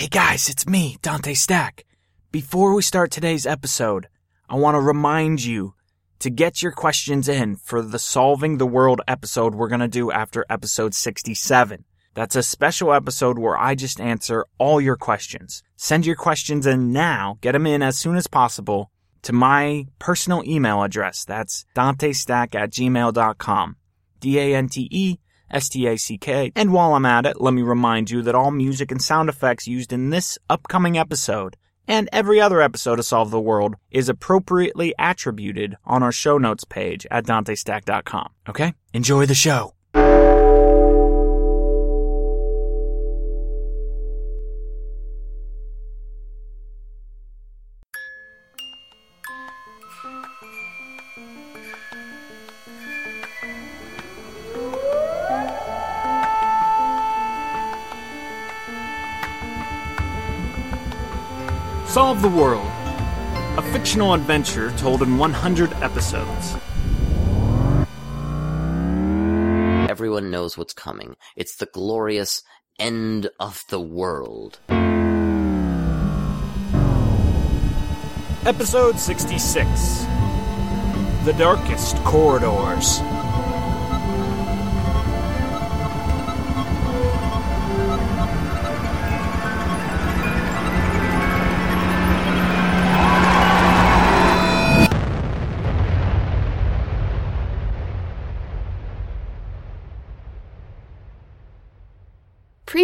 Hey guys, it's me, Dante Stack. Before we start today's episode, I want to remind you to get your questions in for the Solving the World episode we're going to do after episode 67. That's a special episode where I just answer all your questions. Send your questions in now, get them in as soon as possible to my personal email address. That's dantestack at gmail.com. D-A-N-T-E S-T-A-C-K. And while I'm at it, let me remind you that all music and sound effects used in this upcoming episode and every other episode of Solve the World is appropriately attributed on our show notes page at dantestack.com. Okay? Enjoy the show. Solve the World, a fictional adventure told in 100 episodes. Everyone knows what's coming. It's the glorious end of the world. Episode 66 The Darkest Corridors.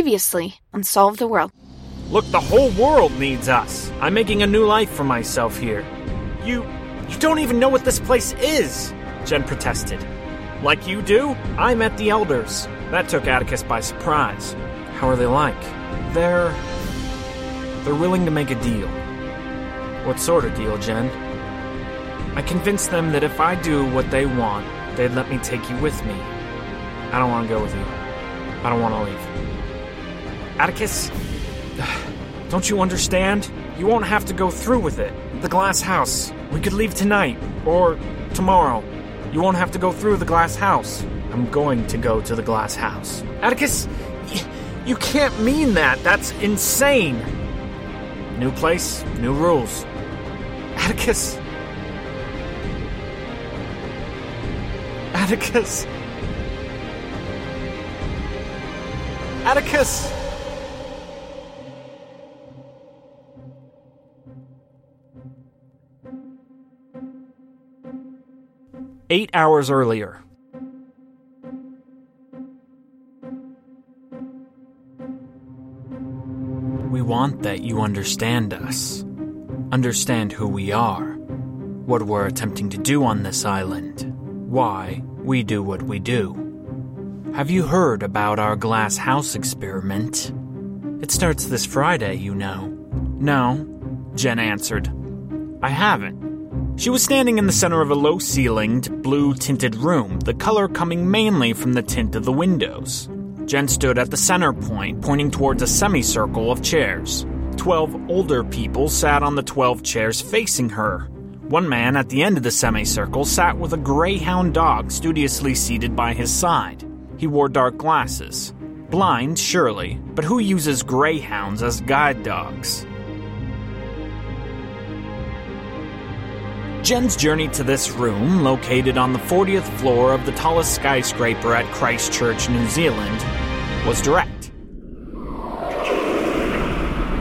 Previously on Solve the World. Look, the whole world needs us. I'm making a new life for myself here. You. you don't even know what this place is, Jenn protested. Like you do, I met the elders. That took Atticus by surprise. How are they like? They're. they're willing to make a deal. What sort of deal, Jenn? I convinced them that if I do what they want, they'd let me take you with me. I don't want to go with you. I don't want to leave. Atticus, don't you understand? You won't have to go through with it. The glass house. We could leave tonight or tomorrow. You won't have to go through the glass house. I'm going to go to the glass house. Atticus, you can't mean that. That's insane. New place, new rules. Atticus. Atticus. Atticus. Eight hours earlier. We want that you understand us. Understand who we are. What we're attempting to do on this island. Why we do what we do. Have you heard about our glass house experiment? It starts this Friday, you know. No, Jenn answered. I haven't. She was standing in the center of a low ceilinged, blue tinted room, the color coming mainly from the tint of the windows. Jenn stood at the center point, pointing towards a semicircle of chairs. Twelve older people sat on the twelve chairs facing her. One man at the end of the semicircle sat with a greyhound dog studiously seated by his side. He wore dark glasses. Blind, surely, but who uses greyhounds as guide dogs? Jenn's journey to this room, located on the 40th floor of the tallest skyscraper at Christchurch, New Zealand, was direct.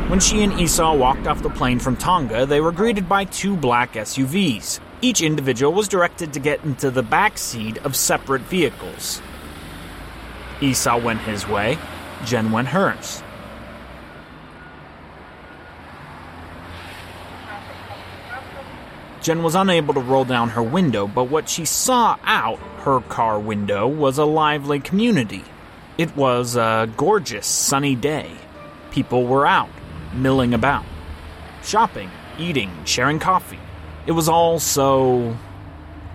When she and Esau walked off the plane from Tonga, they were greeted by two black SUVs. Each individual was directed to get into the back seat of separate vehicles. Esau went his way, Jenn went hers. Jenn was unable to roll down her window, but what she saw out her car window was a lively community. It was a gorgeous sunny day. People were out, milling about, shopping, eating, sharing coffee. It was all so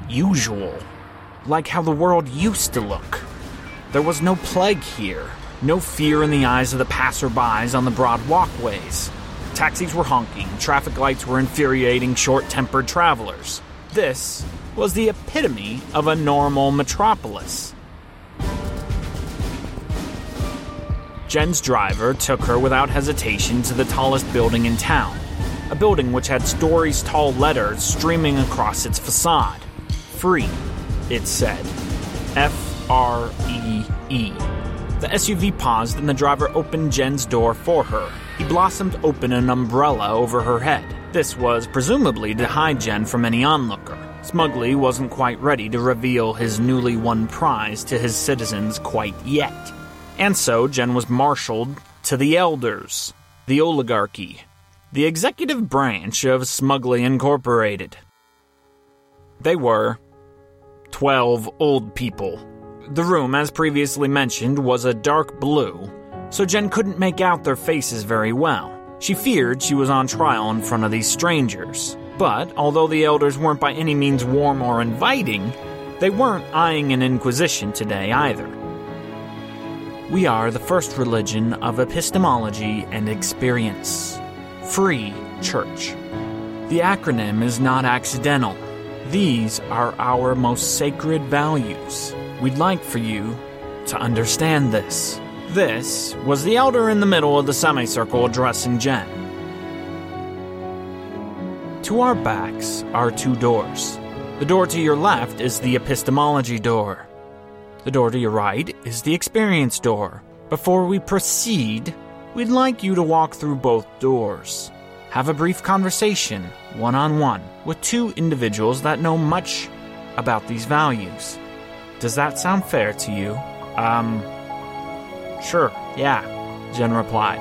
usual, like how the world used to look. There was no plague here, no fear in the eyes of the passerbys on the broad walkways. Taxis were honking, traffic lights were infuriating short tempered travelers. This was the epitome of a normal metropolis. Jenn's driver took her without hesitation to the tallest building in town, a building which had stories tall letters streaming across its facade. Free, it said. F R E E. The SUV paused and the driver opened Jenn's door for her. He blossomed open an umbrella over her head. This was presumably to hide Jenn from any onlooker. Smugly wasn't quite ready to reveal his newly won prize to his citizens quite yet. And so Jenn was marshaled to the elders, the oligarchy, the executive branch of Smugly Incorporated. They were 12 old people. The room, as previously mentioned, was a dark blue, so Jenn couldn't make out their faces very well. She feared she was on trial in front of these strangers. But although the elders weren't by any means warm or inviting, they weren't eyeing an inquisition today either. We are the first religion of epistemology and experience. Free Church. The acronym is not accidental. These are our most sacred values. We'd like for you to understand this. This was the elder in the middle of the semicircle addressing Jenn. To our backs are two doors. The door to your left is the epistemology door. The door to your right is the experience door. Before we proceed, we'd like you to walk through both doors. Have a brief conversation, one on one, with two individuals that know much about these values. Does that sound fair to you? Um, sure, yeah, Jenn replied.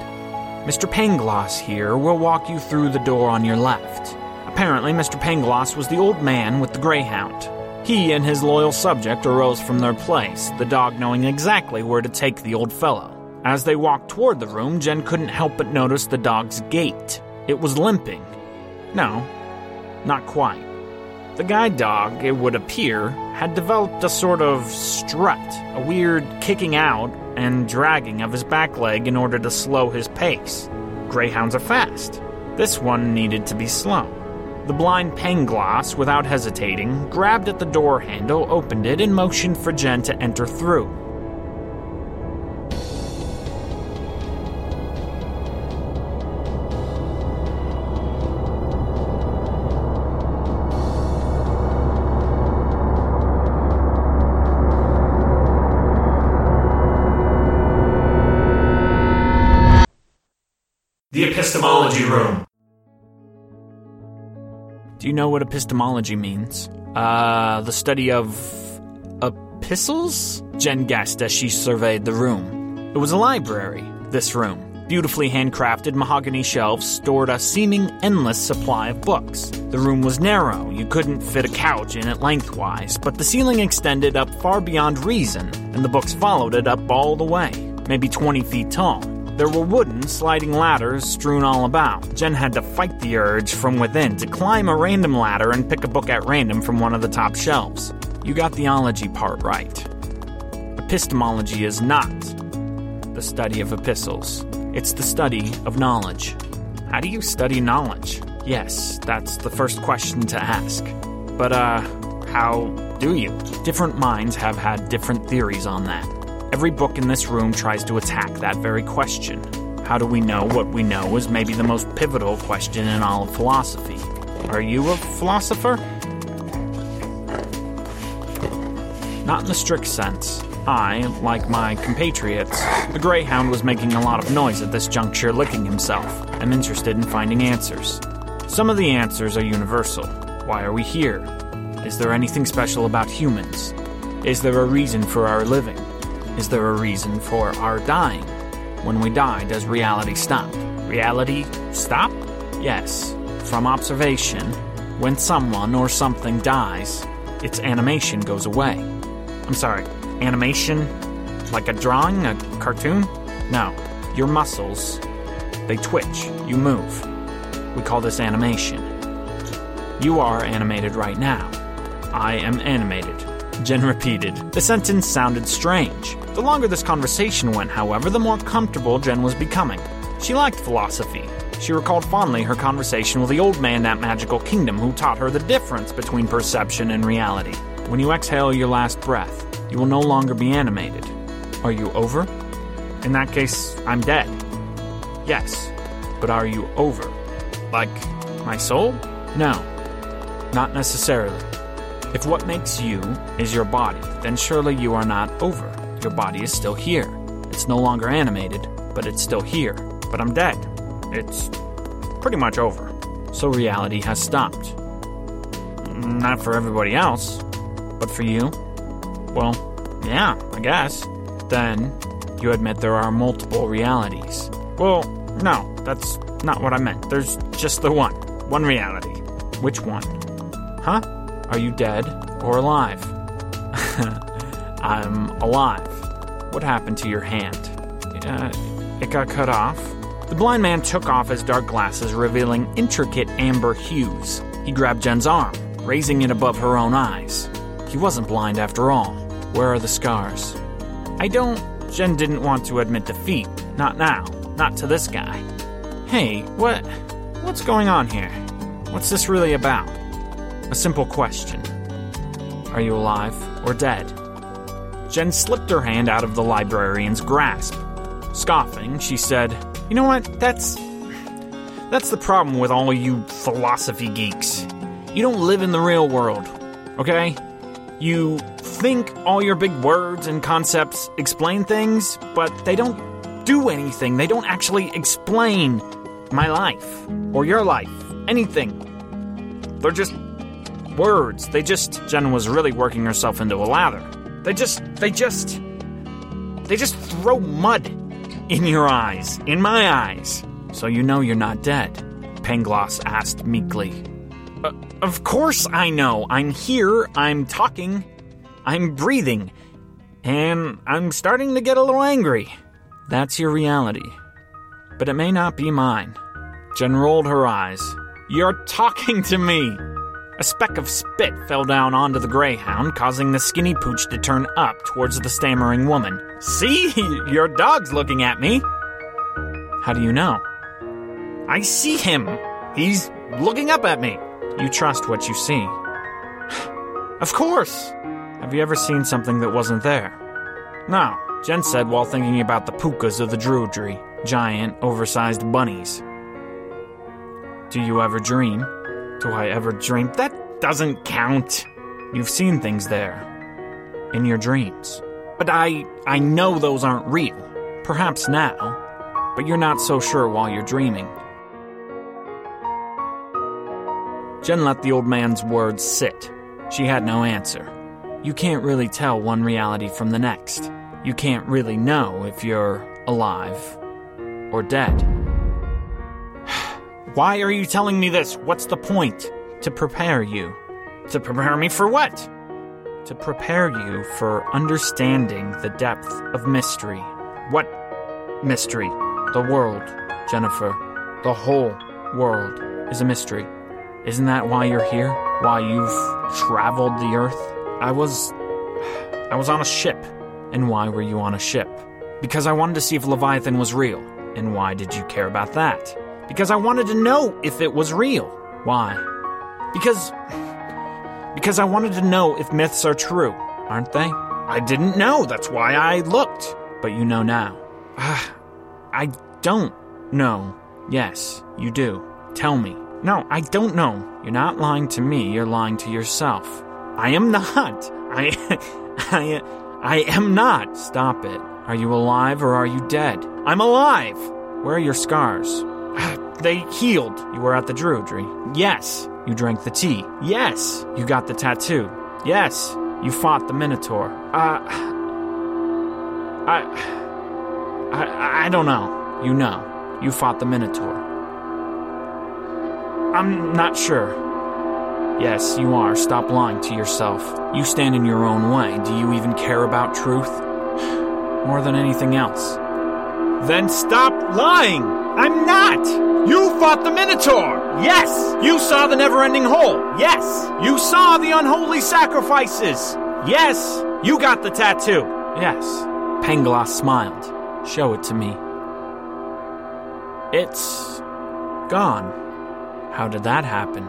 Mr. Pangloss here will walk you through the door on your left. Apparently, Mr. Pangloss was the old man with the greyhound. He and his loyal subject arose from their place, the dog knowing exactly where to take the old fellow. As they walked toward the room, Jenn couldn't help but notice the dog's gait. It was limping. No, not quite. The guide dog, it would appear, had developed a sort of strut, a weird kicking out and dragging of his back leg in order to slow his pace. Greyhounds are fast. This one needed to be slow. The blind Pangloss, without hesitating, grabbed at the door handle, opened it, and motioned for Jenn to enter through. You know what epistemology means? Uh, the study of epistles? Jenn guessed as she surveyed the room. It was a library, this room. Beautifully handcrafted mahogany shelves stored a seeming endless supply of books. The room was narrow, you couldn't fit a couch in it lengthwise, but the ceiling extended up far beyond reason, and the books followed it up all the way, maybe 20 feet tall. There were wooden, sliding ladders strewn all about. Jenn had to fight the urge from within to climb a random ladder and pick a book at random from one of the top shelves. You got the ology part right. Epistemology is not the study of epistles, it's the study of knowledge. How do you study knowledge? Yes, that's the first question to ask. But, uh, how do you? Different minds have had different theories on that. Every book in this room tries to attack that very question. How do we know what we know is maybe the most pivotal question in all of philosophy. Are you a philosopher? Not in the strict sense. I, like my compatriots, the Greyhound was making a lot of noise at this juncture, licking himself. I'm interested in finding answers. Some of the answers are universal. Why are we here? Is there anything special about humans? Is there a reason for our living? Is there a reason for our dying? When we die, does reality stop? Reality stop? Yes. From observation, when someone or something dies, its animation goes away. I'm sorry, animation? Like a drawing, a cartoon? No. Your muscles, they twitch, you move. We call this animation. You are animated right now. I am animated. Jenn repeated. The sentence sounded strange. The longer this conversation went, however, the more comfortable Jenn was becoming. She liked philosophy. She recalled fondly her conversation with the old man at Magical Kingdom who taught her the difference between perception and reality. When you exhale your last breath, you will no longer be animated. Are you over? in that case, I'm dead. Yes, but are you over? Like my soul? No, not necessarily. If what makes you is your body, then surely you are not over. Your body is still here. It's no longer animated, but it's still here. But I'm dead. It's pretty much over. So reality has stopped. Not for everybody else, but for you? Well, yeah, I guess. Then you admit there are multiple realities. Well, no, that's not what I meant. There's just the one. One reality. Which one? Huh? Are you dead or alive? I'm alive. What happened to your hand? Uh, it got cut off. The blind man took off his dark glasses, revealing intricate amber hues. He grabbed Jenn's arm, raising it above her own eyes. He wasn't blind after all. Where are the scars? I don't. Jenn didn't want to admit defeat. Not now. Not to this guy. Hey, what. What's going on here? What's this really about? A simple question Are you alive or dead? Jenn slipped her hand out of the librarian's grasp. Scoffing, she said, You know what? That's. That's the problem with all you philosophy geeks. You don't live in the real world, okay? You think all your big words and concepts explain things, but they don't do anything. They don't actually explain my life or your life, anything. They're just words. They just. Jenn was really working herself into a lather. They just. They just. They just throw mud in your eyes, in my eyes. So you know you're not dead? Pangloss asked meekly. Uh, of course I know. I'm here, I'm talking, I'm breathing, and I'm starting to get a little angry. That's your reality. But it may not be mine. Jenn rolled her eyes. You're talking to me! A speck of spit fell down onto the greyhound, causing the skinny pooch to turn up towards the stammering woman. See? Your dog's looking at me! How do you know? I see him! He's looking up at me! You trust what you see. of course! Have you ever seen something that wasn't there? No, Jenn said while thinking about the pukas of the Druidry, giant, oversized bunnies. Do you ever dream? Do I ever dream? That doesn't count. You've seen things there. In your dreams. But I I know those aren't real. Perhaps now. But you're not so sure while you're dreaming. Jenn let the old man's words sit. She had no answer. You can't really tell one reality from the next. You can't really know if you're alive or dead. Why are you telling me this? What's the point? To prepare you. To prepare me for what? To prepare you for understanding the depth of mystery. What mystery? The world, Jennifer. The whole world is a mystery. Isn't that why you're here? Why you've traveled the earth? I was. I was on a ship. And why were you on a ship? Because I wanted to see if Leviathan was real. And why did you care about that? Because I wanted to know if it was real. Why? Because. Because I wanted to know if myths are true, aren't they? I didn't know, that's why I looked. But you know now. Ah, I don't know. Yes, you do. Tell me. No, I don't know. You're not lying to me, you're lying to yourself. I am not. I. I. I am not. Stop it. Are you alive or are you dead? I'm alive. Where are your scars? They healed. You were at the Druidry. Yes. You drank the tea. Yes. You got the tattoo. Yes. You fought the Minotaur. Uh. I. I. I don't know. You know. You fought the Minotaur. I'm not sure. Yes, you are. Stop lying to yourself. You stand in your own way. Do you even care about truth? More than anything else. Then stop lying! I'm not! You fought the Minotaur! Yes! You saw the never ending hole! Yes! You saw the unholy sacrifices! Yes! You got the tattoo! Yes. Pangloss smiled. Show it to me. It's. gone. How did that happen?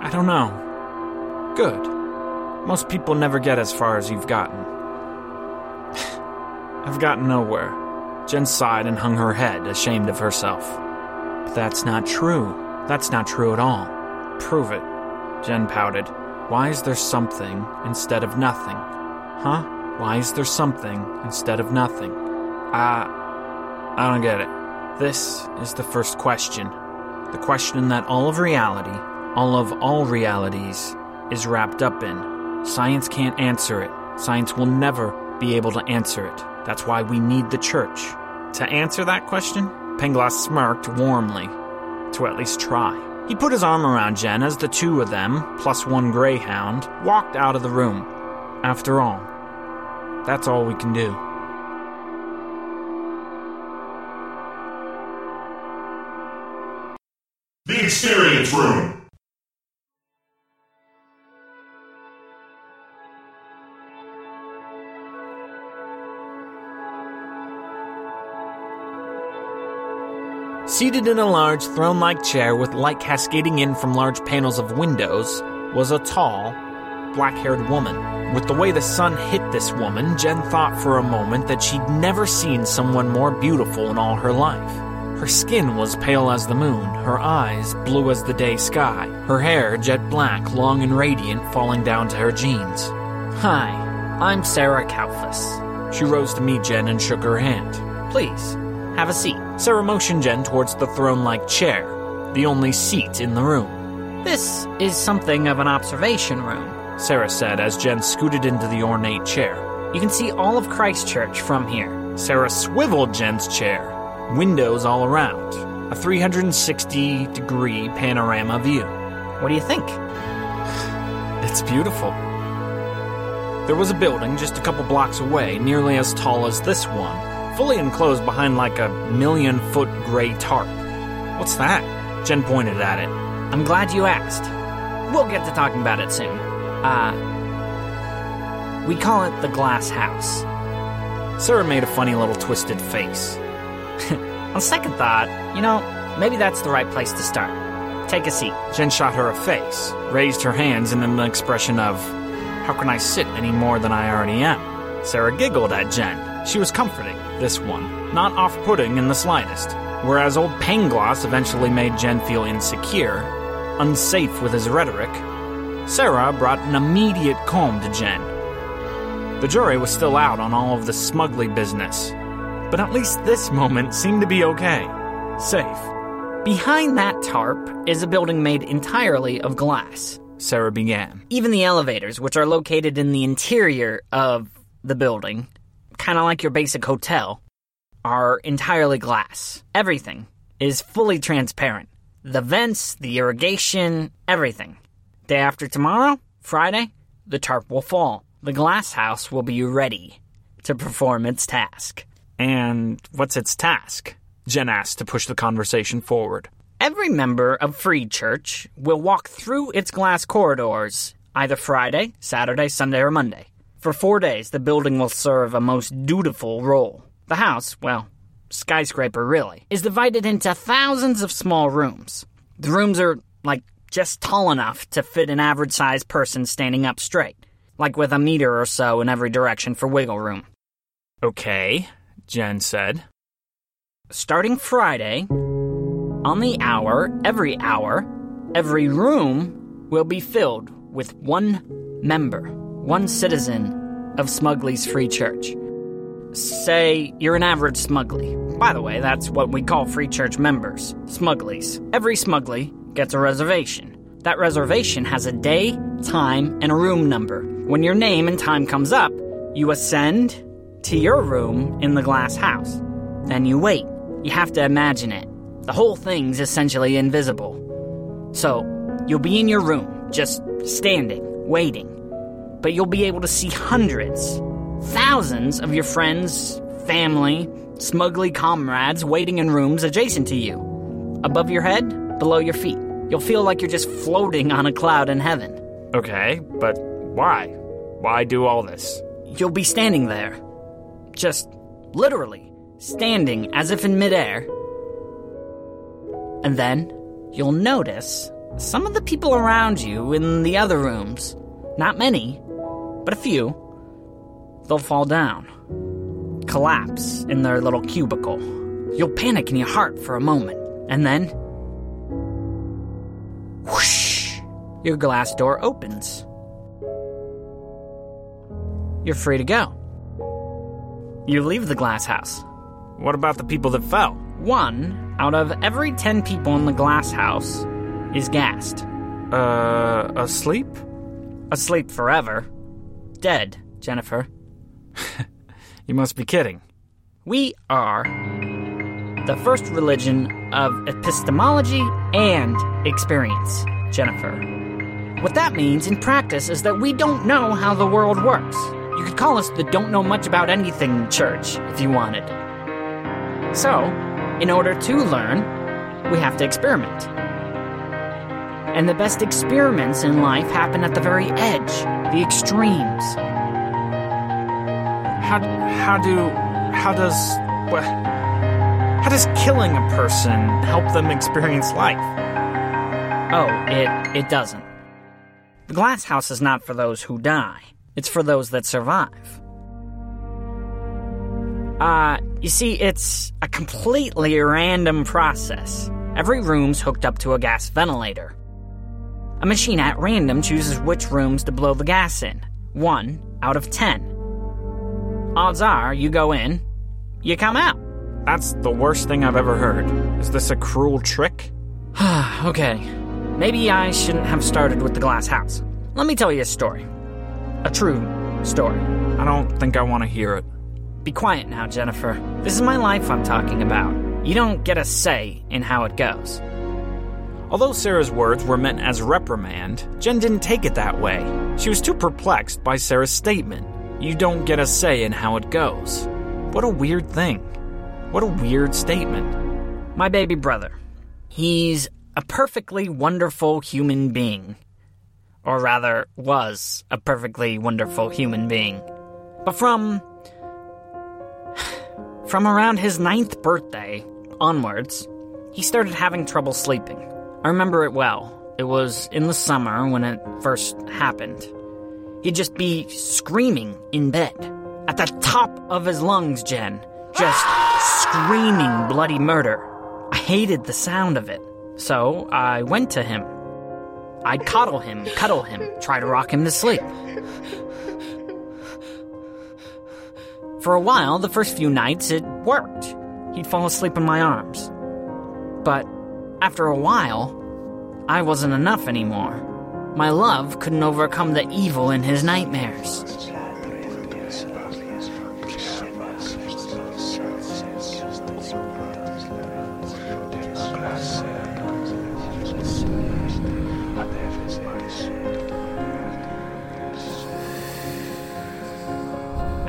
I don't know. Good. Most people never get as far as you've gotten. I've gotten nowhere. Jenn sighed and hung her head, ashamed of herself. But that's not true. That's not true at all. Prove it. Jenn pouted. Why is there something instead of nothing? Huh? Why is there something instead of nothing? Uh, I don't get it. This is the first question. The question that all of reality, all of all realities, is wrapped up in. Science can't answer it. Science will never be able to answer it. That's why we need the church. To answer that question, Pangloss smirked warmly. To at least try. He put his arm around Jenn as the two of them, plus one greyhound, walked out of the room. After all, that's all we can do. Seated in a large throne like chair with light cascading in from large panels of windows was a tall, black haired woman. With the way the sun hit this woman, Jenn thought for a moment that she'd never seen someone more beautiful in all her life. Her skin was pale as the moon, her eyes blue as the day sky, her hair jet black, long and radiant, falling down to her jeans. Hi, I'm Sarah Kalfas. She rose to meet Jenn and shook her hand. Please, have a seat. Sarah motioned Jenn towards the throne like chair, the only seat in the room. This is something of an observation room, Sarah said as Jenn scooted into the ornate chair. You can see all of Christchurch from here. Sarah swiveled Jenn's chair, windows all around, a 360 degree panorama view. What do you think? It's beautiful. There was a building just a couple blocks away, nearly as tall as this one, fully enclosed behind like a million foot gray tarp. What's that? Jenn pointed at it. I'm glad you asked. We'll get to talking about it soon. Uh, we call it the Glass House. Sarah made a funny little twisted face. On second thought, you know, maybe that's the right place to start. Take a seat. Jenn shot her a face, raised her hands in an expression of, How can I sit any more than I already am? Sarah giggled at Jenn. She was comforting this one, not off putting in the slightest. Whereas old Pangloss eventually made Jenn feel insecure, unsafe with his rhetoric, Sarah brought an immediate calm to Jenn. The jury was still out on all of the smugly business, but at least this moment seemed to be okay. Safe. Behind that tarp is a building made entirely of glass, Sarah began. Even the elevators, which are located in the interior of the building, kind of like your basic hotel, are entirely glass. Everything is fully transparent. The vents, the irrigation, everything. Day after tomorrow, Friday, the tarp will fall. The glass house will be ready to perform its task. And what's its task? Jenn asked to push the conversation forward. Every member of Free Church will walk through its glass corridors either Friday, Saturday, Sunday, or Monday. For four days, the building will serve a most dutiful role. The house, well, skyscraper really, is divided into thousands of small rooms. The rooms are, like, just tall enough to fit an average sized person standing up straight, like with a meter or so in every direction for wiggle room. Okay, Jenn said. Starting Friday, on the hour, every hour, every room will be filled with one member one citizen of Smugly's Free Church. Say you're an average Smugly. By the way, that's what we call Free Church members, Smuglies. Every Smugly gets a reservation. That reservation has a day, time, and a room number. When your name and time comes up, you ascend to your room in the glass house. Then you wait. You have to imagine it. The whole thing's essentially invisible. So, you'll be in your room, just standing, waiting but you'll be able to see hundreds, thousands of your friends, family, smugly comrades waiting in rooms adjacent to you. Above your head, below your feet. You'll feel like you're just floating on a cloud in heaven. Okay, but why? Why do all this? You'll be standing there. Just literally standing as if in midair. And then you'll notice some of the people around you in the other rooms. Not many, but a few, they'll fall down. collapse in their little cubicle. You'll panic in your heart for a moment, and then. Whoosh! Your glass door opens. You're free to go. You leave the glass house. What about the people that fell? One out of every ten people in the glass house is gassed. Uh, asleep? Asleep forever. Dead, Jennifer. You must be kidding. We are the first religion of epistemology and experience, Jennifer. What that means in practice is that we don't know how the world works. You could call us the don't know much about anything church if you wanted. So, in order to learn, we have to experiment. And the best experiments in life happen at the very edge, the extremes. How how do how does wha- how does killing a person help them experience life? Oh, it it doesn't. The glass house is not for those who die. It's for those that survive. Uh, you see, it's a completely random process. Every room's hooked up to a gas ventilator. A machine at random chooses which rooms to blow the gas in. One out of ten. Odds are you go in, you come out. That's the worst thing I've ever heard. Is this a cruel trick? okay, maybe I shouldn't have started with the glass house. Let me tell you a story. A true story. I don't think I want to hear it. Be quiet now, Jennifer. This is my life I'm talking about. You don't get a say in how it goes. Although Sarah's words were meant as reprimand, Jenn didn't take it that way. She was too perplexed by Sarah's statement. You don't get a say in how it goes. What a weird thing. What a weird statement. My baby brother. He's a perfectly wonderful human being. Or rather, was a perfectly wonderful human being. But from. From around his ninth birthday onwards, he started having trouble sleeping. I remember it well. It was in the summer when it first happened. He'd just be screaming in bed at the top of his lungs, Jenn. Just screaming bloody murder. I hated the sound of it. So I went to him. I'd coddle him, cuddle him, try to rock him to sleep. For a while, the first few nights, it worked. He'd fall asleep in my arms. But after a while, I wasn't enough anymore. My love couldn't overcome the evil in his nightmares.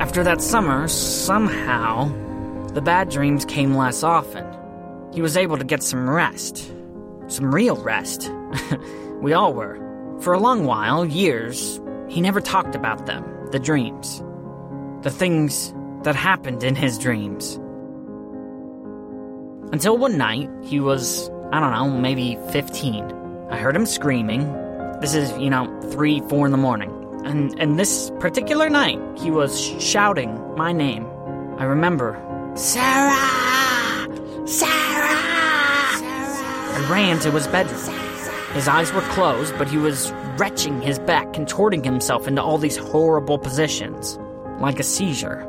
After that summer, somehow, the bad dreams came less often. He was able to get some rest. Some real rest. we all were. For a long while, years, he never talked about them, the dreams. The things that happened in his dreams. Until one night, he was, I don't know, maybe 15. I heard him screaming. This is, you know, 3, 4 in the morning. And, and this particular night, he was shouting my name. I remember, Sarah! Sarah! I ran to his bedroom. His eyes were closed, but he was retching his back, contorting himself into all these horrible positions, like a seizure.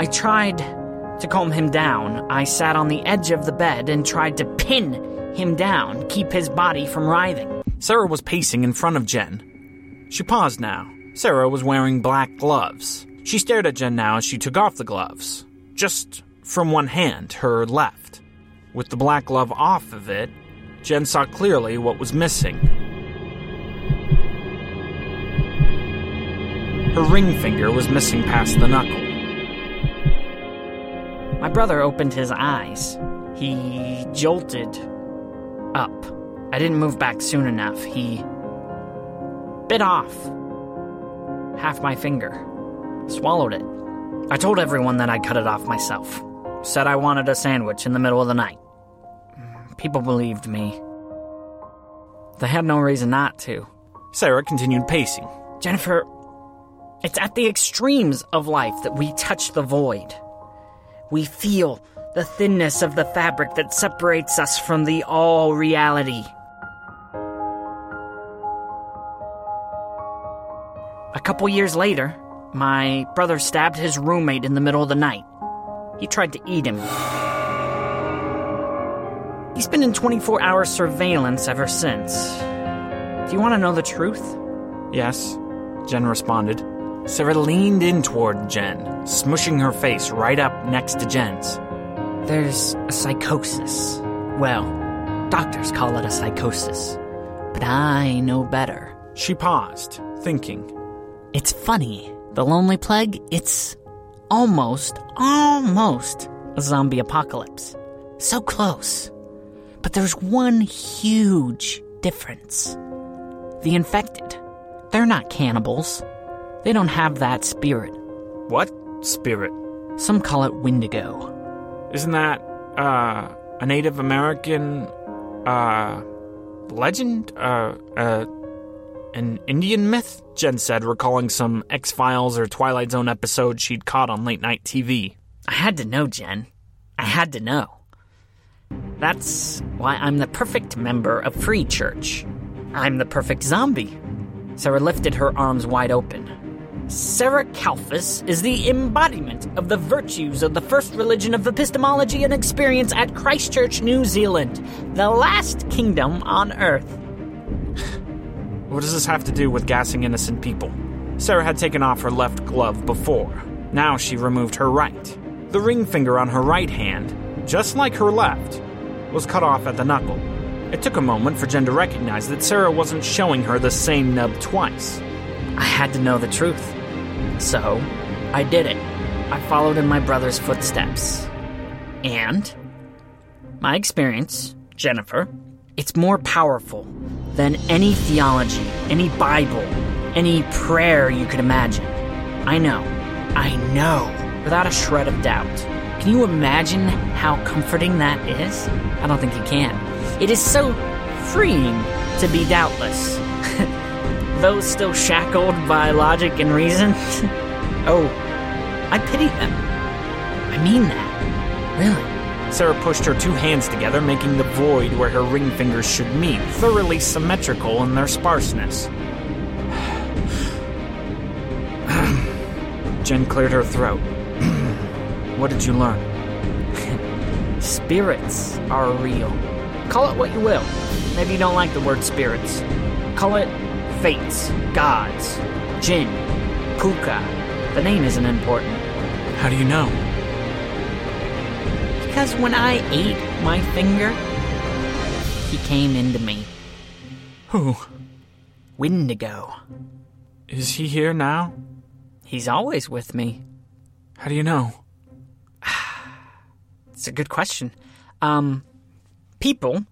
I tried to calm him down. I sat on the edge of the bed and tried to pin him down, keep his body from writhing. Sarah was pacing in front of Jenn. She paused now. Sarah was wearing black gloves. She stared at Jenn now as she took off the gloves. Just from one hand, her left. With the black glove off of it, Jenn saw clearly what was missing. Her ring finger was missing past the knuckle. My brother opened his eyes. He jolted up. I didn't move back soon enough. He bit off half my finger, swallowed it. I told everyone that I cut it off myself. Said I wanted a sandwich in the middle of the night. People believed me. They had no reason not to. Sarah continued pacing. Jennifer, it's at the extremes of life that we touch the void. we feel the thinness of the fabric that separates us from the all reality. A couple years later, my brother stabbed his roommate in the middle of the night. He tried to eat him. He's been in 24 hour surveillance ever since. Do you want to know the truth? Yes, Jenn responded. Sarah leaned in toward Jenn, smushing her face right up next to Jenn's. There's a psychosis. Well, doctors call it a psychosis. But I know better. She paused, thinking. It's funny. The Lonely Plague, it's almost, almost a zombie apocalypse. So close. But there's one huge difference. The infected, they're not cannibals. They don't have that spirit. What spirit? Some call it Wendigo. Isn't that, uh, a Native American, uh, legend? Uh, uh, an Indian myth? Jenn said, recalling some X Files or Twilight Zone episode she'd caught on late night TV. I had to know, Jenn. I had to know. That's why I'm the perfect member of Free Church. I'm the perfect zombie. Sarah lifted her arms wide open. Sarah Kalfas is the embodiment of the virtues of the first religion of epistemology and experience at Christchurch, New Zealand, the last kingdom on earth. What does this have to do with gassing innocent people? Sarah had taken off her left glove before. Now she removed her right. The ring finger on her right hand, just like her left, was cut off at the knuckle. It took a moment for Jenn to recognize that Sarah wasn't showing her the same nub twice. I had to know the truth. So, I did it. I followed in my brother's footsteps. And, my experience, Jennifer, it's more powerful than any theology, any Bible, any prayer you could imagine. I know. I know. Without a shred of doubt. Can you imagine how comforting that is? I don't think you can. It is so freeing to be doubtless. Those still shackled by logic and reason? oh, I pity them. I mean that. Really. Sarah pushed her two hands together, making the void where her ring fingers should meet thoroughly symmetrical in their sparseness. Jenn cleared her throat. What did you learn? Spirits are real. Call it what you will. Maybe you don't like the word spirits. Call it fates, gods, Jinn, Puka. The name isn't important. How do you know? Because when I ate my finger, he came into me. Who? Windigo. Is he here now? He's always with me. How do you know? It's a good question. Um, people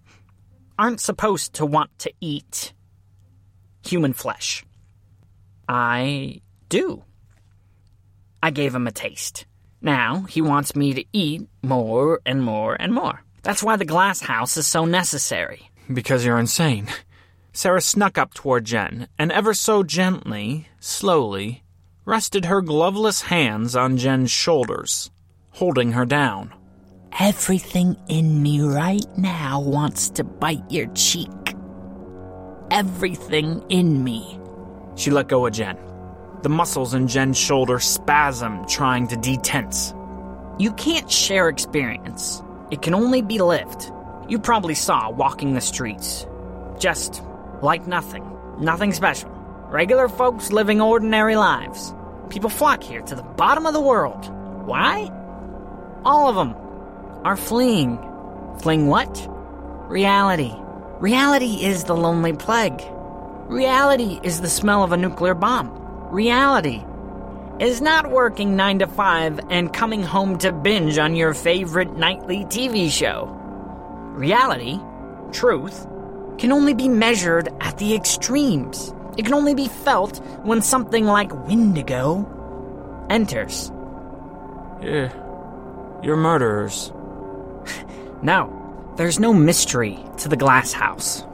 aren't supposed to want to eat human flesh. I do. I gave him a taste. Now he wants me to eat more and more and more. That's why the glass house is so necessary. Because you're insane. Sarah snuck up toward Jenn and ever so gently, slowly, rested her gloveless hands on Jenn's shoulders, holding her down. Everything in me right now wants to bite your cheek. Everything in me. She let go of Jenn. The muscles in Jenn's shoulder spasmed, trying to detense. You can't share experience. It can only be lived. You probably saw walking the streets. Just like nothing. Nothing special. Regular folks living ordinary lives. People flock here to the bottom of the world. Why? All of them are fleeing. Fleeing what? Reality. Reality is the lonely plague. Reality is the smell of a nuclear bomb. Reality is not working 9 to 5 and coming home to binge on your favorite nightly TV show. Reality, truth, can only be measured at the extremes. It can only be felt when something like Windigo enters. You're, you're murderers. No, there's no mystery to the glass house.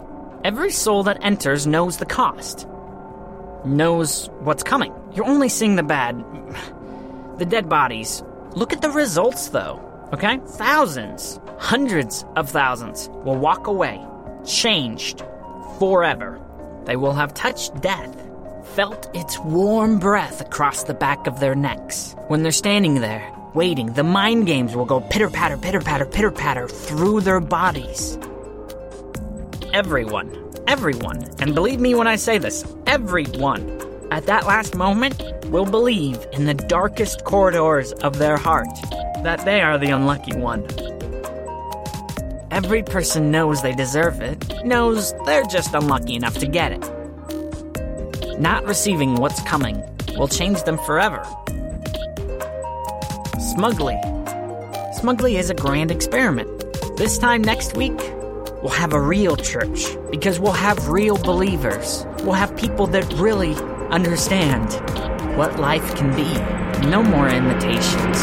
Every soul that enters knows the cost, knows what's coming. You're only seeing the bad, the dead bodies, Look at the results, though. Okay? Thousands, hundreds of thousands will walk away, changed forever. They will have touched death, felt its warm breath across the back of their necks. When they're standing there, waiting, the mind games will go pitter patter, pitter patter, pitter patter through their bodies. Everyone, everyone, and believe me when I say this, everyone, at that last moment will believe in the darkest corridors of their heart that they are the unlucky one. Every person knows they deserve it, knows they're just unlucky enough to get it. Not receiving what's coming will change them forever. Smugly. Smugly is a grand experiment. This time next week, we'll have a real church because we'll have real believers. We'll have people that really understand what life can be. No more imitations.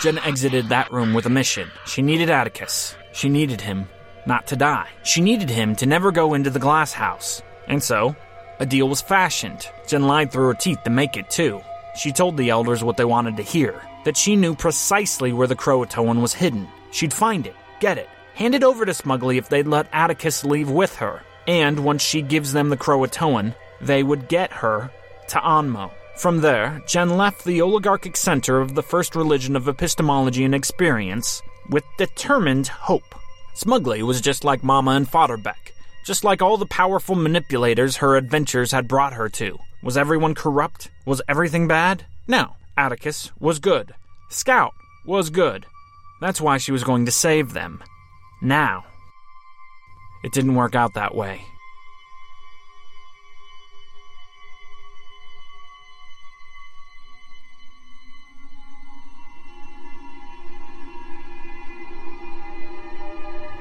Jenn exited that room with a mission. She needed Atticus. She needed him not to die. She needed him to never go into the glass house. And so, a deal was fashioned. Jenn lied through her teeth to make it, too. She told the elders what they wanted to hear that she knew precisely where the Croatoan was hidden. She'd find it, get it, hand it over to Smugly if they'd let Atticus leave with her. And once she gives them the Croatoan, they would get her to Anmo. From there, Jenn left the oligarchic center of the first religion of epistemology and experience with determined hope. Smugly was just like Mama and Fodderbeck, just like all the powerful manipulators her adventures had brought her to. Was everyone corrupt? Was everything bad? No. Atticus was good. Scout was good. That's why she was going to save them. Now. It didn't work out that way.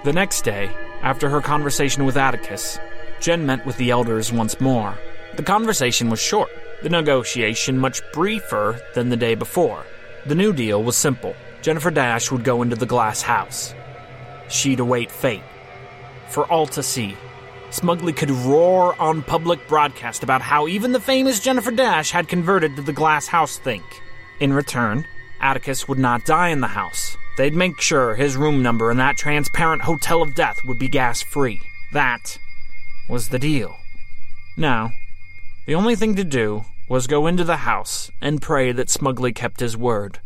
The next day, after her conversation with Atticus, Jenn met with the elders once more. The conversation was short, the negotiation much briefer than the day before. The new deal was simple Jennifer Dash would go into the glass house. She'd await fate. For all to see. Smugly could roar on public broadcast about how even the famous Jennifer Dash had converted to the glass house think. In return, Atticus would not die in the house. They'd make sure his room number in that transparent hotel of death would be gas free. That was the deal. Now, the only thing to do was go into the house and pray that Smugly kept his word.